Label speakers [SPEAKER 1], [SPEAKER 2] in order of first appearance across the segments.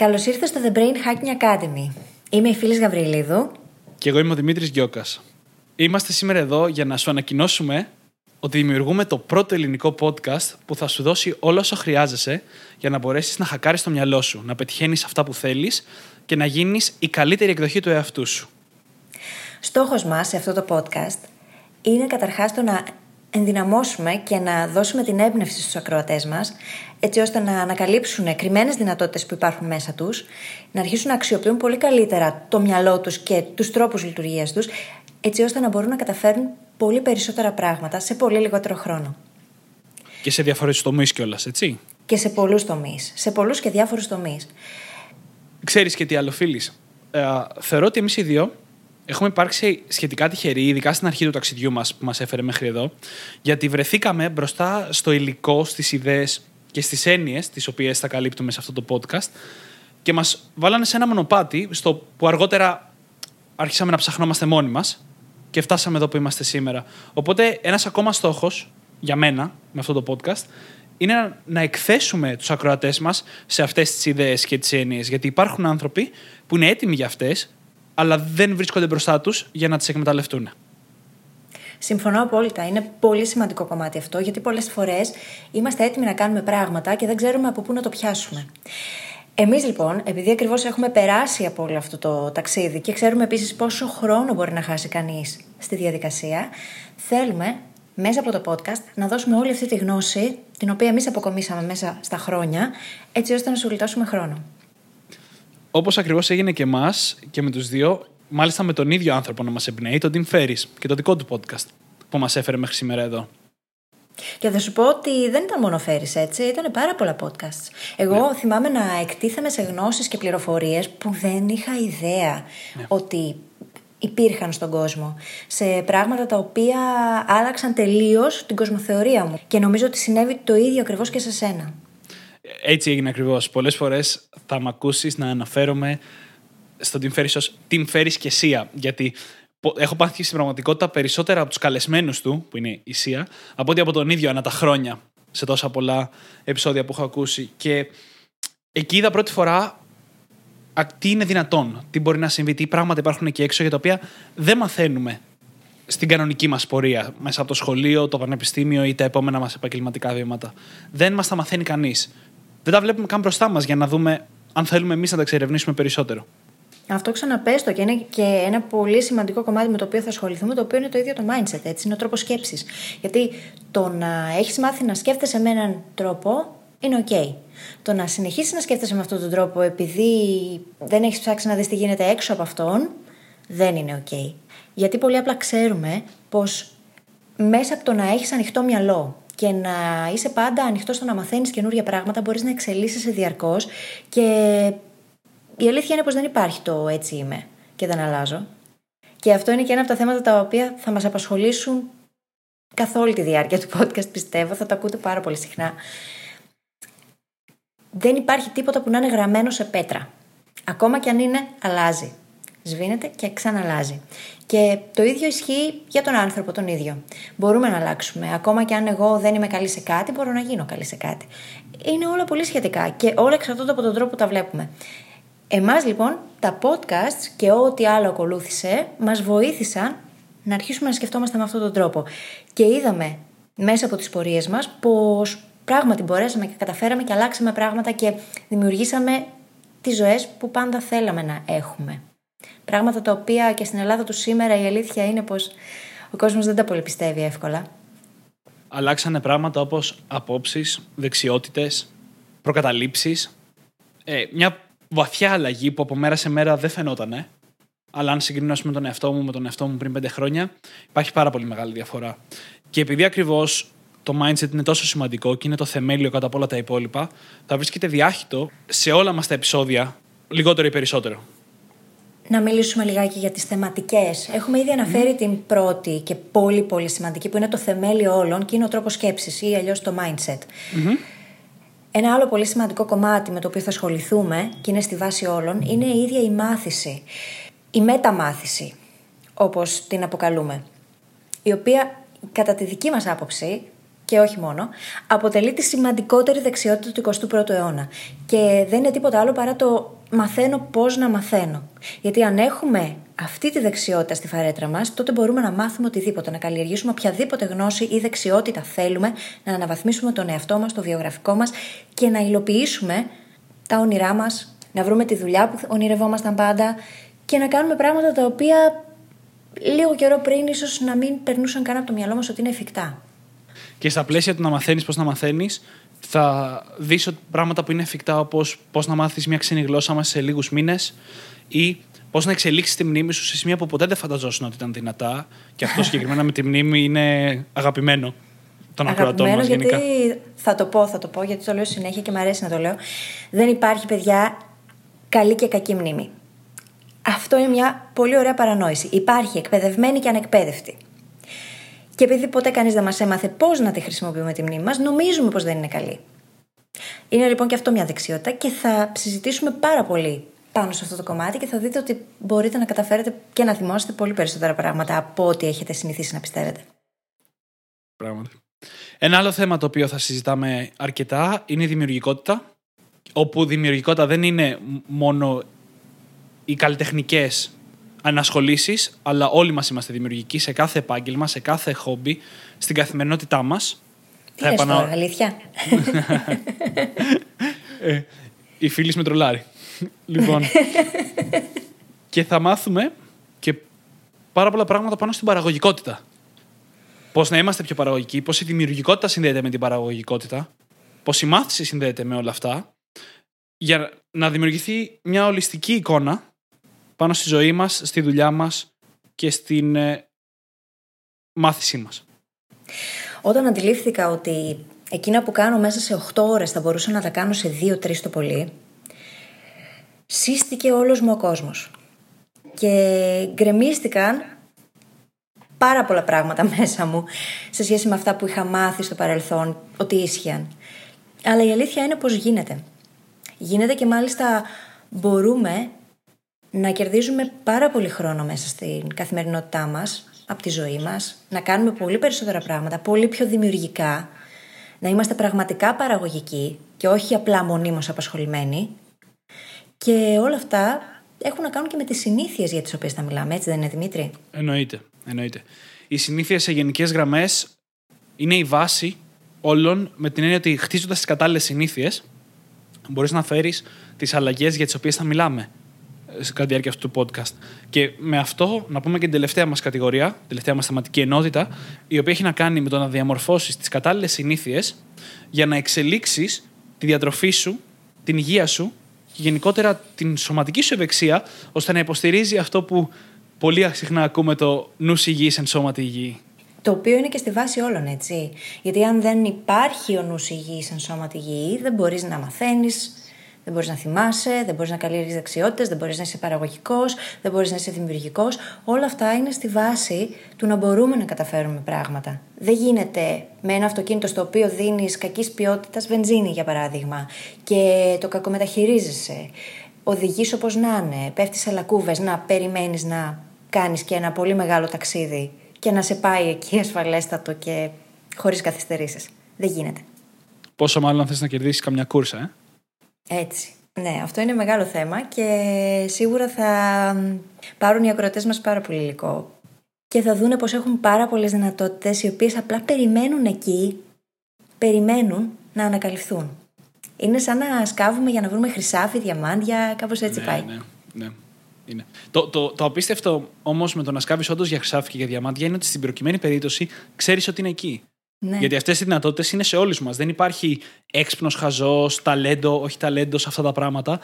[SPEAKER 1] Καλώς ήρθατε στο The Brain Hacking Academy. Είμαι η φίλης Γαβριλίδου.
[SPEAKER 2] Και εγώ είμαι ο Δημήτρης Γκιόκας. Είμαστε σήμερα εδώ για να σου ανακοινώσουμε ότι δημιουργούμε το πρώτο ελληνικό podcast που θα σου δώσει όλα όσα χρειάζεσαι για να μπορέσεις να χακάρεις το μυαλό σου, να πετυχαίνεις αυτά που θέλεις και να γίνεις η καλύτερη εκδοχή του εαυτού σου.
[SPEAKER 1] Στόχος μας σε αυτό το podcast είναι καταρχάς το να ενδυναμώσουμε και να δώσουμε την έμπνευση στους ακροατές μας, έτσι ώστε να ανακαλύψουν κρυμμένες δυνατότητες που υπάρχουν μέσα τους, να αρχίσουν να αξιοποιούν πολύ καλύτερα το μυαλό τους και τους τρόπους λειτουργίας τους, έτσι ώστε να μπορούν να καταφέρουν πολύ περισσότερα πράγματα σε πολύ λιγότερο χρόνο.
[SPEAKER 2] Και σε διάφορες τομείς κιόλας, έτσι;
[SPEAKER 1] Και σε πολλούς τομείς. Σε πολλούς και διάφορους τομείς.
[SPEAKER 2] Ξέρεις και τι άλλο, φίλης. Ε, θεωρώ ότι εμείς οι δύο έχουμε υπάρξει σχετικά τυχεροί, ειδικά στην αρχή του ταξιδιού μας που μας έφερε μέχρι εδώ, γιατί βρεθήκαμε μπροστά στο υλικό, στις ιδέες και στις έννοιες τις οποίες θα καλύπτουμε σε αυτό το podcast και μας βάλανε σε ένα μονοπάτι στο που αργότερα άρχισαμε να ψαχνόμαστε μόνοι μας και φτάσαμε εδώ που είμαστε σήμερα. Οπότε, ένας ακόμα στόχος για μένα με αυτό το podcast είναι να εκθέσουμε τους ακροατές μας σε αυτές τις ιδέες και τις έννοιες. Γιατί υπάρχουν άνθρωποι που είναι έτοιμοι για αυτές αλλά δεν βρίσκονται μπροστά τους για να τις εκμεταλλευτούν.
[SPEAKER 1] Συμφωνώ απόλυτα. Είναι πολύ σημαντικό κομμάτι αυτό, γιατί πολλές φορές είμαστε έτοιμοι να κάνουμε πράγματα και δεν ξέρουμε από πού να το πιάσουμε. Εμείς λοιπόν, επειδή ακριβώς έχουμε περάσει από όλο αυτό το ταξίδι και ξέρουμε επίσης πόσο χρόνο μπορεί να χάσει κανείς στη διαδικασία, θέλουμε μέσα από το podcast να δώσουμε όλη αυτή τη γνώση, την οποία εμείς αποκομίσαμε μέσα στα χρόνια, έτσι ώστε να σου γλιτώσουμε χρόνο.
[SPEAKER 2] Όπως ακριβώς έγινε και εμάς και με τους δύο, μάλιστα με τον ίδιο άνθρωπο να μας εμπνέει, τον Tim Ferris και το δικό του podcast που μας έφερε μέχρι σήμερα εδώ.
[SPEAKER 1] Και θα σου πω ότι δεν ήταν μόνο Ferris έτσι, ήταν πάρα πολλά podcasts. Εγώ ναι. θυμάμαι να εκτίθεμαι σε γνώσεις και πληροφορίες που δεν είχα ιδέα ναι. ότι υπήρχαν στον κόσμο. Σε πράγματα τα οποία άλλαξαν τελείως την κοσμοθεωρία μου. Και νομίζω ότι συνέβη το ίδιο ακριβώς και σε σένα.
[SPEAKER 2] Έτσι έγινε ακριβώς. Πολλές φορές θα με ακούσεις να αναφέρομαι στον Tim Ferriss ως Tim Ferriss και Σία. Γιατί έχω πάθει στην πραγματικότητα περισσότερα από τους καλεσμένους του, που είναι η Σία, από ότι από τον ίδιο ανά τα χρόνια σε τόσα πολλά επεισόδια που έχω ακούσει. Και εκεί είδα πρώτη φορά τι είναι δυνατόν, τι μπορεί να συμβεί, τι πράγματα υπάρχουν εκεί έξω για τα οποία δεν μαθαίνουμε στην κανονική μας πορεία, μέσα από το σχολείο, το πανεπιστήμιο ή τα επόμενα μας επαγγελματικά βήματα. Δεν μας τα μαθαίνει κανείς δεν τα βλέπουμε καν μπροστά μας για να δούμε αν θέλουμε εμείς να τα εξερευνήσουμε περισσότερο.
[SPEAKER 1] Αυτό ξαναπέστο και είναι και ένα πολύ σημαντικό κομμάτι με το οποίο θα ασχοληθούμε, το οποίο είναι το ίδιο το mindset, έτσι, είναι ο τρόπος σκέψης. Γιατί το να έχεις μάθει να σκέφτεσαι με έναν τρόπο είναι OK. Το να συνεχίσεις να σκέφτεσαι με αυτόν τον τρόπο επειδή δεν έχεις ψάξει να δεις τι γίνεται έξω από αυτόν, δεν είναι OK. Γιατί πολύ απλά ξέρουμε πως μέσα από το να έχεις ανοιχτό μυαλό και να είσαι πάντα ανοιχτός στο να μαθαίνεις καινούργια πράγματα, μπορείς να εξελίσσεσαι διαρκώς και η αλήθεια είναι πως δεν υπάρχει το έτσι είμαι και δεν αλλάζω. Και αυτό είναι και ένα από τα θέματα τα οποία θα μας απασχολήσουν καθ' όλη τη διάρκεια του podcast, πιστεύω. Θα το ακούτε πάρα πολύ συχνά. Δεν υπάρχει τίποτα που να είναι γραμμένο σε πέτρα. Ακόμα και αν είναι, αλλάζει σβήνεται και ξαναλάζει. Και το ίδιο ισχύει για τον άνθρωπο τον ίδιο. Μπορούμε να αλλάξουμε. Ακόμα και αν εγώ δεν είμαι καλή σε κάτι, μπορώ να γίνω καλή σε κάτι. Είναι όλα πολύ σχετικά και όλα εξαρτώνται από τον τρόπο που τα βλέπουμε. Εμάς λοιπόν τα podcasts και ό,τι άλλο ακολούθησε μας βοήθησαν να αρχίσουμε να σκεφτόμαστε με αυτόν τον τρόπο. Και είδαμε μέσα από τις πορείες μας πως πράγματι μπορέσαμε και καταφέραμε και αλλάξαμε πράγματα και δημιουργήσαμε τις ζωές που πάντα θέλαμε να έχουμε. Πράγματα τα οποία και στην Ελλάδα του σήμερα η αλήθεια είναι πως ο κόσμος δεν τα πολύ πιστεύει εύκολα.
[SPEAKER 2] Αλλάξανε πράγματα όπως απόψεις, δεξιότητες, προκαταλήψεις. Ε, μια βαθιά αλλαγή που από μέρα σε μέρα δεν φαινότανε. Αλλά αν συγκρίνω με τον εαυτό μου με τον εαυτό μου πριν πέντε χρόνια, υπάρχει πάρα πολύ μεγάλη διαφορά. Και επειδή ακριβώς το mindset είναι τόσο σημαντικό και είναι το θεμέλιο κατά από όλα τα υπόλοιπα, θα βρίσκεται διάχυτο σε όλα μας τα επεισόδια, λιγότερο ή περισσότερο
[SPEAKER 1] να μιλήσουμε λιγάκι για τις θεματικές. Έχουμε ήδη αναφέρει την πρώτη και πολύ πολύ σημαντική που είναι το θεμέλιο όλων και είναι ο τρόπος σκέψης ή αλλιώς το mindset. Ένα άλλο πολύ σημαντικό κομμάτι με το οποίο θα ασχοληθούμε και είναι στη βάση όλων είναι η ίδια η μάθηση. Η μεταμάθηση, όπως την αποκαλούμε. Η οποία κατά τη δική μας άποψη και όχι μόνο, αποτελεί τη σημαντικότερη δεξιότητα του 21ου αιώνα. Και δεν είναι τίποτα άλλο παρά το μαθαίνω πώς να μαθαίνω. Γιατί αν έχουμε αυτή τη δεξιότητα στη φαρέτρα μας, τότε μπορούμε να μάθουμε οτιδήποτε, να καλλιεργήσουμε οποιαδήποτε γνώση ή δεξιότητα θέλουμε, να αναβαθμίσουμε τον εαυτό μας, το βιογραφικό μας και να υλοποιήσουμε τα όνειρά μας, να βρούμε τη δουλειά που ονειρευόμασταν πάντα και να κάνουμε πράγματα τα οποία λίγο καιρό πριν ίσως να μην περνούσαν καν από το μυαλό μας ότι είναι εφικτά.
[SPEAKER 2] Και στα πλαίσια του να μαθαίνεις πώς να μαθαίνεις, θα δεις πράγματα που είναι εφικτά, όπως πώς να μάθεις μια ξένη γλώσσα μας σε λίγους μήνες ή πώς να εξελίξεις τη μνήμη σου σε σημεία που ποτέ δεν φανταζόσουν ότι ήταν δυνατά. Και αυτό συγκεκριμένα με τη μνήμη είναι αγαπημένο των ακροατών μας γενικά.
[SPEAKER 1] Γιατί θα το πω, θα το πω, γιατί το λέω συνέχεια και μου αρέσει να το λέω. Δεν υπάρχει, παιδιά, καλή και κακή μνήμη. Αυτό είναι μια πολύ ωραία παρανόηση. Υπάρχει εκπαιδευμένη και ανεκπαίδευτη. Και επειδή ποτέ κανείς δεν μας έμαθε πώς να τη χρησιμοποιούμε τη μνήμη μας, νομίζουμε πως δεν είναι καλή. Είναι λοιπόν και αυτό μια δεξιότητα και θα συζητήσουμε πάρα πολύ πάνω σε αυτό το κομμάτι και θα δείτε ότι μπορείτε να καταφέρετε και να θυμόσαστε πολύ περισσότερα πράγματα από ό,τι έχετε συνηθίσει να πιστεύετε.
[SPEAKER 2] Πράγματι. Ένα άλλο θέμα το οποίο θα συζητάμε αρκετά είναι η δημιουργικότητα. Όπου δημιουργικότητα δεν είναι μόνο οι καλλιτεχνικές ανασχολήσεις, αλλά όλοι μας είμαστε δημιουργικοί σε κάθε επάγγελμα, σε κάθε χόμπι, στην καθημερινότητά μας.
[SPEAKER 1] Τι λες τώρα, αλήθεια.
[SPEAKER 2] ε, η φίλη με τρολάρι. λοιπόν. και θα μάθουμε και πάρα πολλά πράγματα πάνω στην παραγωγικότητα. Πώς να είμαστε πιο παραγωγικοί, πώς η δημιουργικότητα συνδέεται με την παραγωγικότητα, πώς η μάθηση συνδέεται με όλα αυτά, για να δημιουργηθεί μια ολιστική εικόνα πάνω στη ζωή μας, στη δουλειά μας και στην ε, μάθησή μας.
[SPEAKER 1] Όταν αντιλήφθηκα ότι εκείνα που κάνω μέσα σε 8 ώρες θα μπορούσα να τα κάνω σε 2-3 το πολύ, σύστηκε όλος μου ο κόσμος. Και γκρεμίστηκαν πάρα πολλά πράγματα μέσα μου σε σχέση με αυτά που είχα μάθει στο παρελθόν ότι ίσχυαν. Αλλά η αλήθεια είναι πως γίνεται. Γίνεται και μάλιστα μπορούμε να κερδίζουμε πάρα πολύ χρόνο μέσα στην καθημερινότητά μας, από τη ζωή μας, να κάνουμε πολύ περισσότερα πράγματα, πολύ πιο δημιουργικά, να είμαστε πραγματικά παραγωγικοί και όχι απλά μονίμως απασχολημένοι. Και όλα αυτά έχουν να κάνουν και με τις συνήθειες για τις οποίες θα μιλάμε, έτσι δεν είναι Δημήτρη;
[SPEAKER 2] Εννοείται, εννοείται. Οι συνήθειες σε γενικές γραμμές είναι η βάση όλων με την έννοια ότι χτίζοντας τις κατάλληλες συνήθειες, μπορείς να φέρεις τις αλλαγές για τις οποίες θα μιλάμε κατά τη διάρκεια αυτού του podcast. Και με αυτό να πούμε και την τελευταία μας κατηγορία, τελευταία μας θεματική ενότητα, η οποία έχει να κάνει με το να διαμορφώσεις τις κατάλληλες συνήθειες για να εξελίξεις τη διατροφή σου, την υγεία σου και γενικότερα την σωματική σου ευεξία, ώστε να υποστηρίζει αυτό που πολύ συχνά ακούμε το νου υγιής εν σώματι υγιή.
[SPEAKER 1] Το οποίο είναι και στη βάση όλων, έτσι. Γιατί αν δεν υπάρχει ο νους υγιής εν σώματι υγιή, δεν μπορείς να μαθαίνεις, δεν μπορείς να θυμάσαι, δεν μπορείς να καλλιεργείς δεξιότητες, δεν μπορείς να είσαι παραγωγικός, δεν μπορείς να είσαι δημιουργικός. Όλα αυτά είναι στη βάση του να μπορούμε να καταφέρουμε πράγματα. Δεν γίνεται με ένα αυτοκίνητο στο οποίο δίνεις κακής ποιότητας βενζίνη, για παράδειγμα, και το κακομεταχειρίζεσαι. Οδηγείς όπως να είναι, πέφτεις σε λακκούβες, να περιμένεις να κάνεις και ένα πολύ μεγάλο ταξίδι και να σε πάει εκεί ασφαλέστατο και χωρίς καθυστερήσεις. Δεν γίνεται.
[SPEAKER 2] Πόσο μάλλον θες να κερδίσεις καμιά κούρσα, ε;
[SPEAKER 1] Έτσι. Ναι, αυτό είναι μεγάλο θέμα και σίγουρα θα πάρουν οι ακροατές μας πάρα πολύ υλικό και θα δούνε πως έχουν πάρα πολλές δυνατότητες οι οποίες απλά περιμένουν εκεί, περιμένουν να ανακαλυφθούν. Είναι σαν να σκάβουμε για να βρούμε χρυσάφι, διαμάντια, κάπως έτσι
[SPEAKER 2] ναι,
[SPEAKER 1] πάει.
[SPEAKER 2] Ναι, ναι. Είναι. Το, το, το απίστευτο όμως με το να σκάβεις όντως για χρυσάφι και για διαμάντια είναι ότι στην προκειμένη περίπτωση ξέρεις ότι είναι εκεί. Ναι. Γιατί αυτές οι δυνατότητες είναι σε όλους μας. Δεν υπάρχει έξυπνος, χαζός, ταλέντο, όχι ταλέντο σε αυτά τα πράγματα.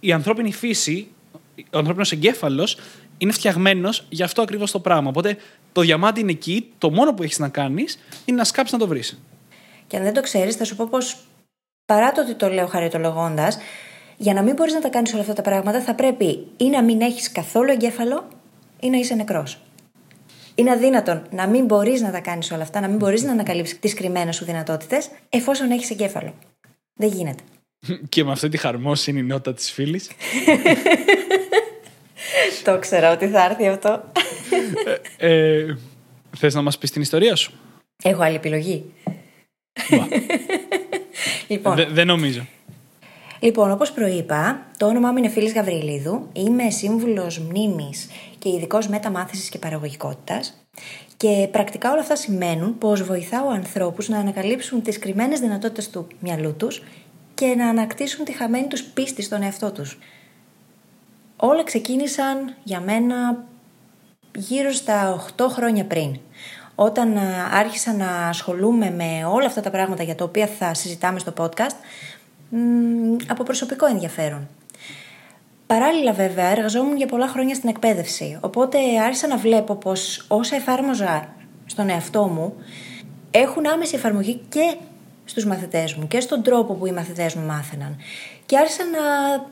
[SPEAKER 2] Η ανθρώπινη φύση, ο ανθρώπινος εγκέφαλος είναι φτιαγμένος για αυτό ακριβώς το πράγμα. Οπότε το διαμάντι είναι εκεί, το μόνο που έχεις να κάνεις είναι να σκάψεις να το βρεις.
[SPEAKER 1] Και αν δεν το ξέρεις, θα σου πω πως παρά το ότι το λέω χαριτολογώντας, για να μην μπορείς να τα κάνεις όλα αυτά τα πράγματα, θα πρέπει ή να μην έχεις καθόλου εγκέφαλο ή να είσαι νεκρός. Είναι αδύνατον να μην μπορείς να τα κάνεις όλα αυτά, να μην μπορείς να ανακαλύψεις τις κρυμμένες σου δυνατότητες, εφόσον έχεις εγκέφαλο. Δεν γίνεται.
[SPEAKER 2] Και με αυτή τη χαρμόσυνη νότα της φίλης.
[SPEAKER 1] Το ξέρω ότι θα έρθει αυτό.
[SPEAKER 2] ε, ε, θες να μας πεις την ιστορία σου;
[SPEAKER 1] Έχω άλλη επιλογή. λοιπόν,
[SPEAKER 2] Δε- δεν νομίζω.
[SPEAKER 1] Λοιπόν, όπως προείπα, το όνομά μου είναι Φίλης Γαβριλίδου, είμαι σύμβουλος μνήμης και ειδικός μεταμάθησης και παραγωγικότητας και πρακτικά όλα αυτά σημαίνουν πως βοηθάω ανθρώπους να ανακαλύψουν τις κρυμμένες δυνατότητες του μυαλού τους και να ανακτήσουν τη χαμένη τους πίστη στον εαυτό τους. Όλα ξεκίνησαν για μένα γύρω στα 8 χρόνια πριν. Όταν α, άρχισα να ασχολούμαι με όλα αυτά τα πράγματα για τα οποία θα συζητάμε στο podcast, μ, από προσωπικό ενδιαφέρον. Παράλληλα βέβαια εργαζόμουν για πολλά χρόνια στην εκπαίδευση, οπότε άρχισα να βλέπω πως όσα εφάρμοζα στον εαυτό μου έχουν άμεση εφαρμογή και στους μαθητές μου και στον τρόπο που οι μαθητές μου μάθαιναν. Και άρχισα να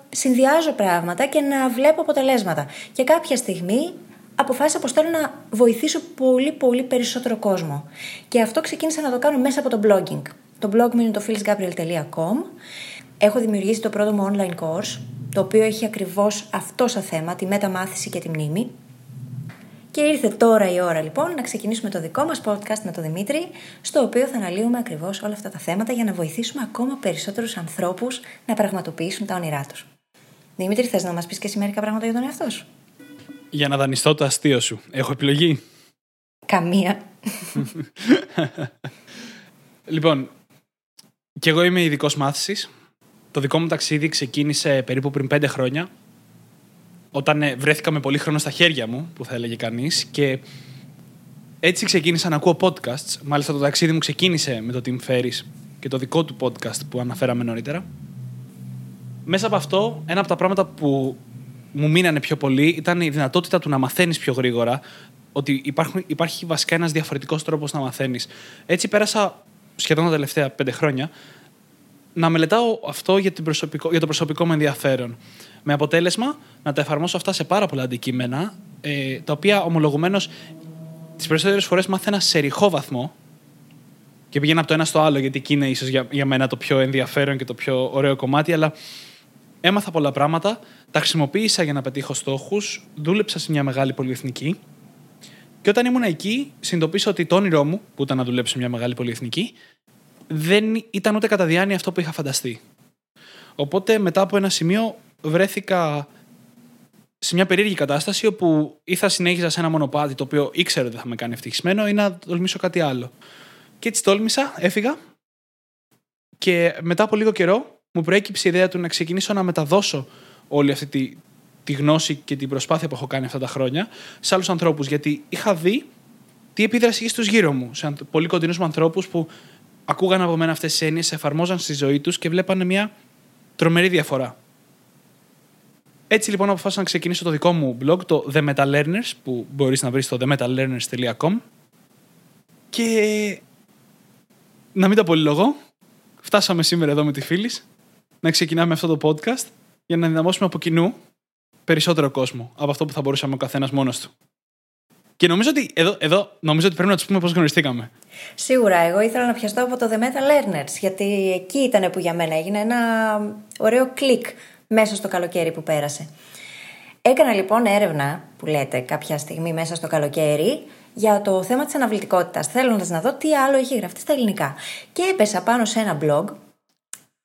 [SPEAKER 1] συνδυάζω πράγματα και να βλέπω αποτελέσματα. Και κάποια στιγμή αποφάσισα πως θέλω να βοηθήσω πολύ πολύ περισσότερο κόσμο. Και αυτό ξεκίνησα να το κάνω μέσα από το blogging. Το blog μου είναι το phyllisgabriel.com Έχω δημιουργήσει το πρώτο μου online course, το οποίο έχει ακριβώς αυτό σαν θέμα, τη μεταμάθηση και τη μνήμη. Και ήρθε τώρα η ώρα λοιπόν να ξεκινήσουμε το δικό μας podcast με τον Δημήτρη, στο οποίο θα αναλύουμε ακριβώς όλα αυτά τα θέματα για να βοηθήσουμε ακόμα περισσότερους ανθρώπους να πραγματοποιήσουν τα όνειρά τους. Δημήτρη, θες να μας πεις και εσύ μερικά πράγματα για τον εαυτό σου;
[SPEAKER 2] Για να δανειστώ το αστείο σου. Έχω επιλογή;
[SPEAKER 1] Καμία.
[SPEAKER 2] Λοιπόν, και εγώ είμαι ειδικός μάθησης. Το δικό μου ταξίδι ξεκίνησε περίπου πριν πέντε χρόνια. Όταν ε, βρέθηκα με πολύ χρόνο στα χέρια μου, που θα έλεγε κανείς, και έτσι ξεκίνησα να ακούω podcasts. Μάλιστα, το ταξίδι μου ξεκίνησε με το Tim Ferriss και το δικό του podcast που αναφέραμε νωρίτερα. Μέσα από αυτό, ένα από τα πράγματα που μου μείνανε πιο πολύ ήταν η δυνατότητα του να μαθαίνεις πιο γρήγορα. Ότι υπάρχουν, υπάρχει βασικά ένας διαφορετικός τρόπος να μαθαίνεις. Έτσι, πέρασα σχεδόν τα τελευταία πέντε χρόνια να μελετάω αυτό για, την προσωπικό, για το προσωπικό μου ενδιαφέρον. Με αποτέλεσμα να τα εφαρμόσω αυτά σε πάρα πολλά αντικείμενα, ε, τα οποία ομολογουμένως τις περισσότερες φορές μάθαινα σε ρηχό βαθμό και πήγαινα από το ένα στο άλλο, γιατί εκεί είναι ίσως για, για μένα το πιο ενδιαφέρον και το πιο ωραίο κομμάτι, αλλά έμαθα πολλά πράγματα, τα χρησιμοποίησα για να πετύχω στόχους, δούλεψα σε μια μεγάλη πολυεθνική. Και όταν ήμουν εκεί, συνειδητοποίησα ότι το όνειρό μου, που ήταν να δουλέψω σε μια μεγάλη πολυεθνική, δεν ήταν ούτε κατά διάνοια αυτό που είχα φανταστεί. Οπότε μετά από ένα σημείο βρέθηκα σε μια περίεργη κατάσταση όπου ή θα συνέχιζα σε ένα μονοπάτι το οποίο ήξερα ότι θα με κάνει ευτυχισμένο ή να τολμήσω κάτι άλλο. Και έτσι τόλμησα, έφυγα και μετά από λίγο καιρό μου προέκυψε η ιδέα του να ξεκινήσω να μεταδώσω όλη αυτή τη, τη γνώση και την προσπάθεια που έχω κάνει αυτά τα χρόνια σε άλλους ανθρώπους. Γιατί είχα δει τι επίδραση είχε στους γύρω μου, σε ανθ- πολύ κοντινούς μου ανθρώπους που ακούγαν από μένα αυτές τις έννοιες, εφαρμόζαν στη ζωή τους και βλέπανε μια τρομερή διαφορά. Έτσι λοιπόν αποφάσισα να ξεκινήσω το δικό μου blog, το The Metal Learners, που μπορείς να βρεις στο themetallearners.com και να μην τα πολυλογώ, φτάσαμε σήμερα εδώ με τη φίλη να ξεκινάμε αυτό το podcast για να δυναμώσουμε από κοινού περισσότερο κόσμο από αυτό που θα μπορούσαμε ο καθένας μόνος του. Και νομίζω ότι εδώ, εδώ νομίζω ότι πρέπει να τους πούμε πώς γνωριστήκαμε.
[SPEAKER 1] Σίγουρα, εγώ ήθελα να πιαστώ από το The Meta Learners, γιατί εκεί ήταν που για μένα έγινε ένα ωραίο κλικ μέσα στο καλοκαίρι που πέρασε. Έκανα λοιπόν έρευνα, που λέτε, κάποια στιγμή μέσα στο καλοκαίρι, για το θέμα της αναβλητικότητας, θέλοντας να δω τι άλλο έχει γραφτεί στα ελληνικά. Και έπεσα πάνω σε ένα blog,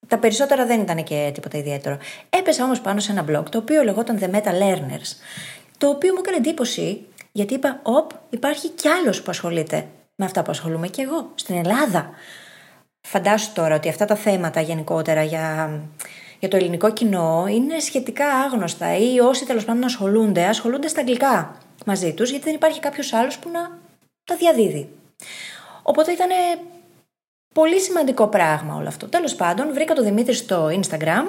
[SPEAKER 1] τα περισσότερα δεν ήταν και τίποτα ιδιαίτερο. Έπεσα όμως πάνω σε ένα blog, το οποίο λεγόταν The Meta Learners, το οποίο μου έκανε εντύπωση, γιατί είπα, οπ, υπάρχει κι άλλος που ασχολείται με αυτά που ασχολούμαι και εγώ, στην Ελλάδα. Φαντάσου τώρα ότι αυτά τα θέματα γενικότερα για, για το ελληνικό κοινό είναι σχετικά άγνωστα ή όσοι τέλος πάντων ασχολούνται, ασχολούνται στα αγγλικά μαζί τους, γιατί δεν υπάρχει κάποιος άλλος που να τα διαδίδει. Οπότε ήταν πολύ σημαντικό πράγμα όλο αυτό. Τέλος πάντων, βρήκα τον Δημήτρη στο Instagram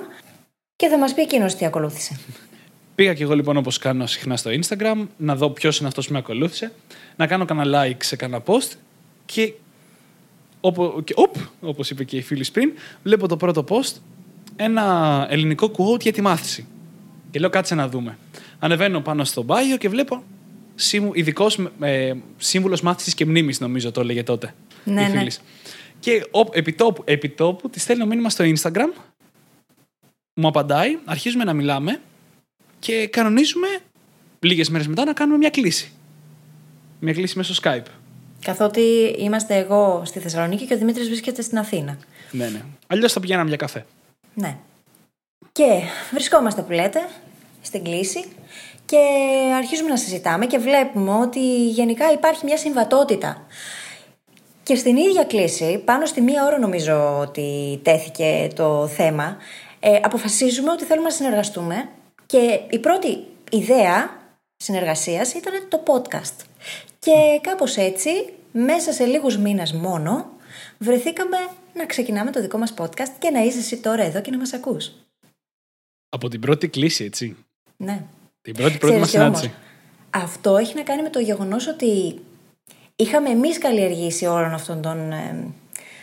[SPEAKER 1] και θα μας πει εκείνος τι ακολούθησε.
[SPEAKER 2] Πήγα και εγώ λοιπόν όπως κάνω συχνά στο Instagram να δω ποιος είναι αυτός που με ακολούθησε, να κάνω κανένα like σε κανένα post και, όπω, και οπ, όπως είπε και η φίλη πριν, βλέπω το πρώτο post ένα ελληνικό quote για τη μάθηση. Και λέω κάτσε να δούμε. Ανεβαίνω πάνω στο bio και βλέπω ειδικός ε, σύμβουλος μάθησης και μνήμης, νομίζω το έλεγε τότε.
[SPEAKER 1] Ναι,
[SPEAKER 2] η
[SPEAKER 1] ναι.
[SPEAKER 2] φίλης. Και ο, επιτόπου, επιτόπου της στέλνω μήνυμα στο Instagram, μου απαντάει, αρχίζουμε να μιλάμε και κανονίζουμε λίγες μέρες μετά να κάνουμε μια κλίση. Μια κλίση μέσω Skype.
[SPEAKER 1] Καθότι είμαστε εγώ στη Θεσσαλονίκη και ο Δημήτρης βρίσκεται στην Αθήνα.
[SPEAKER 2] Ναι, ναι. Αλλιώς θα πηγαίναμε για καφέ.
[SPEAKER 1] Ναι. Και βρισκόμαστε που λέτε στην κλίση και αρχίζουμε να συζητάμε και βλέπουμε ότι γενικά υπάρχει μια συμβατότητα. Και στην ίδια κλίση, πάνω στη μία ώρα νομίζω ότι τέθηκε το θέμα, ε, αποφασίζουμε ότι θέλουμε να συνεργαστούμε και η πρώτη ιδέα συνεργασίας ήταν το podcast. Και κάπως έτσι, μέσα σε λίγους μήνες μόνο, βρεθήκαμε να ξεκινάμε το δικό μας podcast και να είσαι εσύ τώρα εδώ και να μας ακούς.
[SPEAKER 2] Από την πρώτη κλίση, έτσι.
[SPEAKER 1] Ναι.
[SPEAKER 2] Την πρώτη πρώτη μας
[SPEAKER 1] Ξέρεις τι
[SPEAKER 2] συνάντηση.
[SPEAKER 1] όμως, Αυτό έχει να κάνει με το γεγονός ότι είχαμε εμείς καλλιεργήσει όλον αυτόν τον ε,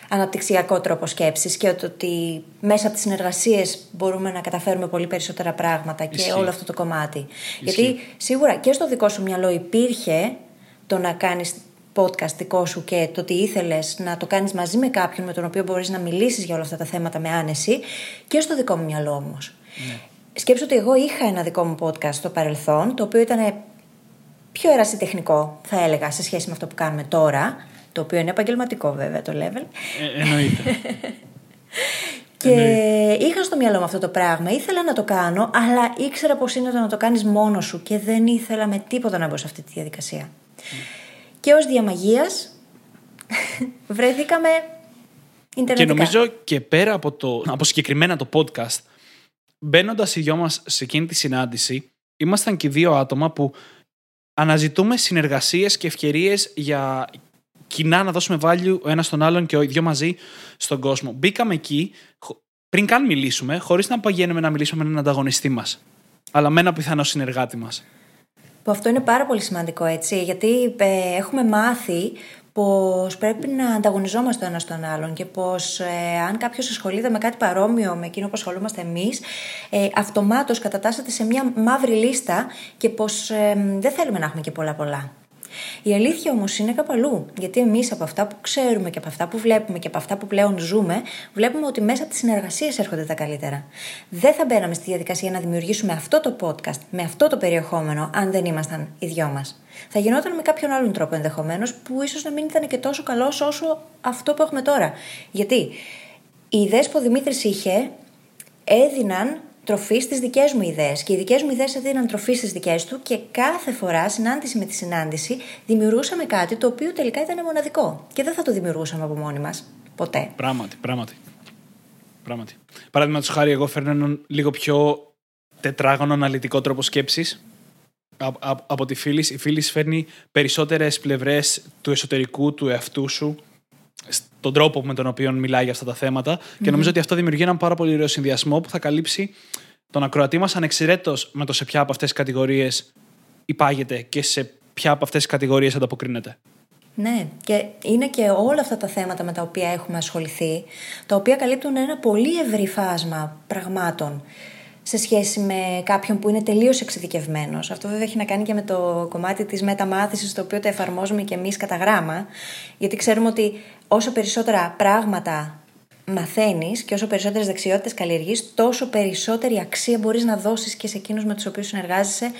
[SPEAKER 1] αναπτυξιακό τρόπο σκέψης και ότι, ότι μέσα από τις συνεργασίες μπορούμε να καταφέρουμε πολύ περισσότερα πράγματα και
[SPEAKER 2] Ισχύει.
[SPEAKER 1] όλο αυτό το κομμάτι. Γιατί σίγουρα και στο δικό σου μυαλό υπήρχε το να κάνεις podcast δικό σου και το ότι ήθελες να το κάνεις μαζί με κάποιον με τον οποίο μπορείς να μιλήσεις για όλα αυτά τα θέματα με άνεση και στο δικό μου μυαλό όμως. Σκέψου ότι εγώ είχα ένα δικό μου podcast στο παρελθόν, το οποίο ήταν πιο ερασιτεχνικό, θα έλεγα, σε σχέση με αυτό που κάνουμε τώρα. Το οποίο είναι επαγγελματικό, βέβαια, το level.
[SPEAKER 2] Ε, εννοείται.
[SPEAKER 1] Και είχα στο μυαλό μου αυτό το πράγμα. Ήθελα να το κάνω, αλλά ήξερα πώ είναι το να το κάνεις μόνος σου και δεν ήθελα με τίποτα να μπω σε αυτή τη διαδικασία. Και ως διαμαγεία βρέθηκαμε
[SPEAKER 2] και
[SPEAKER 1] Ιντερνετικά.
[SPEAKER 2] νομίζω και πέρα από, το, από συγκεκριμένα το podcast, μπαίνοντας οι δυο μας σε εκείνη τη συνάντηση, ήμασταν και δύο άτομα που αναζητούμε συνεργασίες και ευκαιρίες για κοινά να δώσουμε value ο ένας στον άλλον και οι δυο μαζί στον κόσμο. Μπήκαμε εκεί, χω- πριν καν μιλήσουμε, χωρίς να παγαίνουμε να μιλήσουμε με έναν ανταγωνιστή μας, αλλά με ένα πιθανό συνεργάτη μας.
[SPEAKER 1] Που αυτό είναι πάρα πολύ σημαντικό, έτσι, γιατί ε, έχουμε μάθει πως πρέπει να ανταγωνιζόμαστε ο ένας τον άλλον και πως ε, αν κάποιος ασχολείται με κάτι παρόμοιο με εκείνο που ασχολούμαστε εμείς, ε, αυτομάτως κατατάσσεται σε μια μαύρη λίστα και πως ε, δεν θέλουμε να έχουμε και πολλά πολλά. Η αλήθεια όμως είναι κάπου αλλού. Γιατί εμείς από αυτά που ξέρουμε και από αυτά που βλέπουμε και από αυτά που πλέον ζούμε, βλέπουμε ότι μέσα από τις συνεργασίες έρχονται τα καλύτερα. Δεν θα μπαίναμε στη διαδικασία να δημιουργήσουμε αυτό το podcast με αυτό το περιεχόμενο, αν δεν ήμασταν οι δυο μας. Θα γινόταν με κάποιον άλλον τρόπο ενδεχομένως, που ίσως να μην ήταν και τόσο καλός όσο αυτό που έχουμε τώρα. Γιατί οι ιδέες που ο Δημήτρης είχε έδιναν τροφή στις δικές μου ιδέες. Και οι δικές μου ιδέες έδιναν τροφή στις δικές του και κάθε φορά, συνάντηση με τη συνάντηση, δημιουργούσαμε κάτι το οποίο τελικά ήταν μοναδικό. Και δεν θα το δημιουργούσαμε από μόνοι μας. Ποτέ.
[SPEAKER 2] Πράγματι, πράγματι. Πράγματι. Παραδείγματος χάρη, εγώ φέρνω έναν λίγο πιο τετράγωνο αναλυτικό τρόπο σκέψης από τη φίλης. Η φίλης φέρνει περισσότερες πλευρές του εσωτερικού, του εαυτού σου, στον τρόπο με τον οποίο μιλάει για αυτά τα θέματα. Και νομίζω ότι αυτό δημιουργεί έναν πάρα πολύ ωραίο συνδυασμό που θα καλύψει τον ακροατή μας ανεξαιρέτως με το σε ποια από αυτές τις κατηγορίες υπάγεται και σε ποια από αυτές τις κατηγορίες ανταποκρίνεται.
[SPEAKER 1] Ναι, και είναι και όλα αυτά τα θέματα με τα οποία έχουμε ασχοληθεί, τα οποία καλύπτουν ένα πολύ ευρύ φάσμα πραγμάτων σε σχέση με κάποιον που είναι τελείως εξειδικευμένος. Αυτό βέβαια έχει να κάνει και με το κομμάτι της μεταμάθησης, το οποίο το εφαρμόζουμε και εμείς κατά γράμμα, γιατί ξέρουμε ότι όσο περισσότερα πράγματα μαθαίνεις και όσο περισσότερες δεξιότητες καλλιεργείς, τόσο περισσότερη αξία μπορείς να δώσεις και σε εκείνους με τους οποίους συνεργάζεσαι,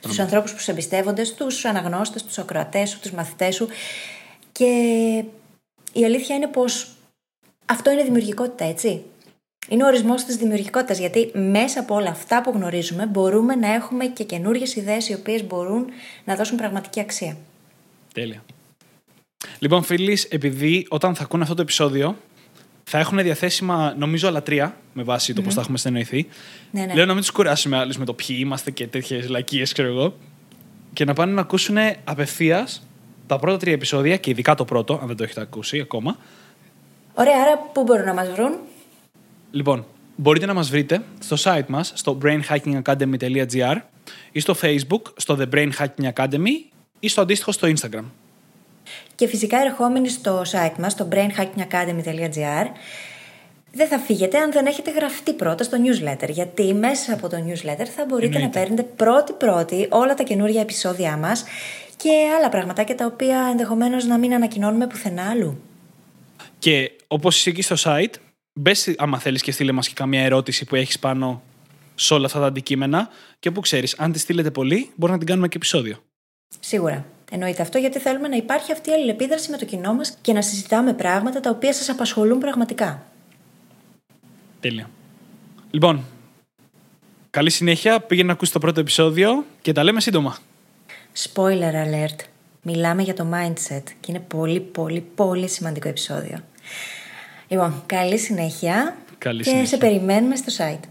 [SPEAKER 1] στους ανθρώπους που σε εμπιστεύονται, στους αναγνώστες, στου ακροατές σου, τους μαθητές σου. Και η αλήθεια είναι πως αυτό είναι δημιουργικότητα, έτσι. Είναι ο ορισμός της δημιουργικότητας, γιατί μέσα από όλα αυτά που γνωρίζουμε μπορούμε να έχουμε και καινούριε ιδέες οι οποίες μπορούν να δώσουν πραγματική αξία.
[SPEAKER 2] Τέλεια. Λοιπόν, φίλοι, επειδή όταν θα ακούνε αυτό το επεισόδιο, θα έχουν διαθέσιμα, νομίζω, άλλα τρία, με βάση το πώς θα έχουμε στεννοηθεί.
[SPEAKER 1] Ναι, ναι.
[SPEAKER 2] Λέω να μην τους κουράσουμε άλλους με το ποιοι είμαστε και τέτοιες λακίες, ξέρω εγώ. Και να πάνε να ακούσουν απευθείας τα πρώτα τρία επεισόδια και ειδικά το πρώτο, αν δεν το έχετε ακούσει ακόμα.
[SPEAKER 1] Ωραία, άρα πού μπορούν να μας βρουν;
[SPEAKER 2] Λοιπόν, μπορείτε να μας βρείτε στο site μας, στο brainhackingacademy.gr ή στο facebook, στο The Brain Hacking Academy ή στο αντίστοιχο στο Instagram.
[SPEAKER 1] Και φυσικά ερχόμενοι στο site μας, στο brainhackingacademy.gr, δεν θα φύγετε αν δεν έχετε γραφτεί πρώτα στο newsletter. Γιατί μέσα από το newsletter θα μπορείτε
[SPEAKER 2] Εννοείται.
[SPEAKER 1] να παίρνετε πρώτη-πρώτη όλα τα καινούργια επεισόδια μας και άλλα πραγματάκια τα οποία ενδεχομένως να μην ανακοινώνουμε πουθενά αλλού.
[SPEAKER 2] Και όπως είσαι εκεί στο site, μπες άμα θέλεις και στείλε μας και καμία ερώτηση που έχεις πάνω σε όλα αυτά τα αντικείμενα και που ξέρεις, αν τη στείλετε πολύ, μπορεί να την κάνουμε και επεισόδιο.
[SPEAKER 1] Σίγουρα. Εννοείται αυτό γιατί θέλουμε να υπάρχει αυτή η αλληλεπίδραση με το κοινό μας και να συζητάμε πράγματα τα οποία σας απασχολούν πραγματικά.
[SPEAKER 2] Τέλεια. Λοιπόν, καλή συνέχεια. Πήγαινε να ακούσεις το πρώτο επεισόδιο και τα λέμε σύντομα.
[SPEAKER 1] Spoiler alert. Μιλάμε για το mindset και είναι πολύ πολύ πολύ σημαντικό επεισόδιο. Λοιπόν, καλή συνέχεια
[SPEAKER 2] Καλή
[SPEAKER 1] και
[SPEAKER 2] συνέχεια.
[SPEAKER 1] σε περιμένουμε στο site.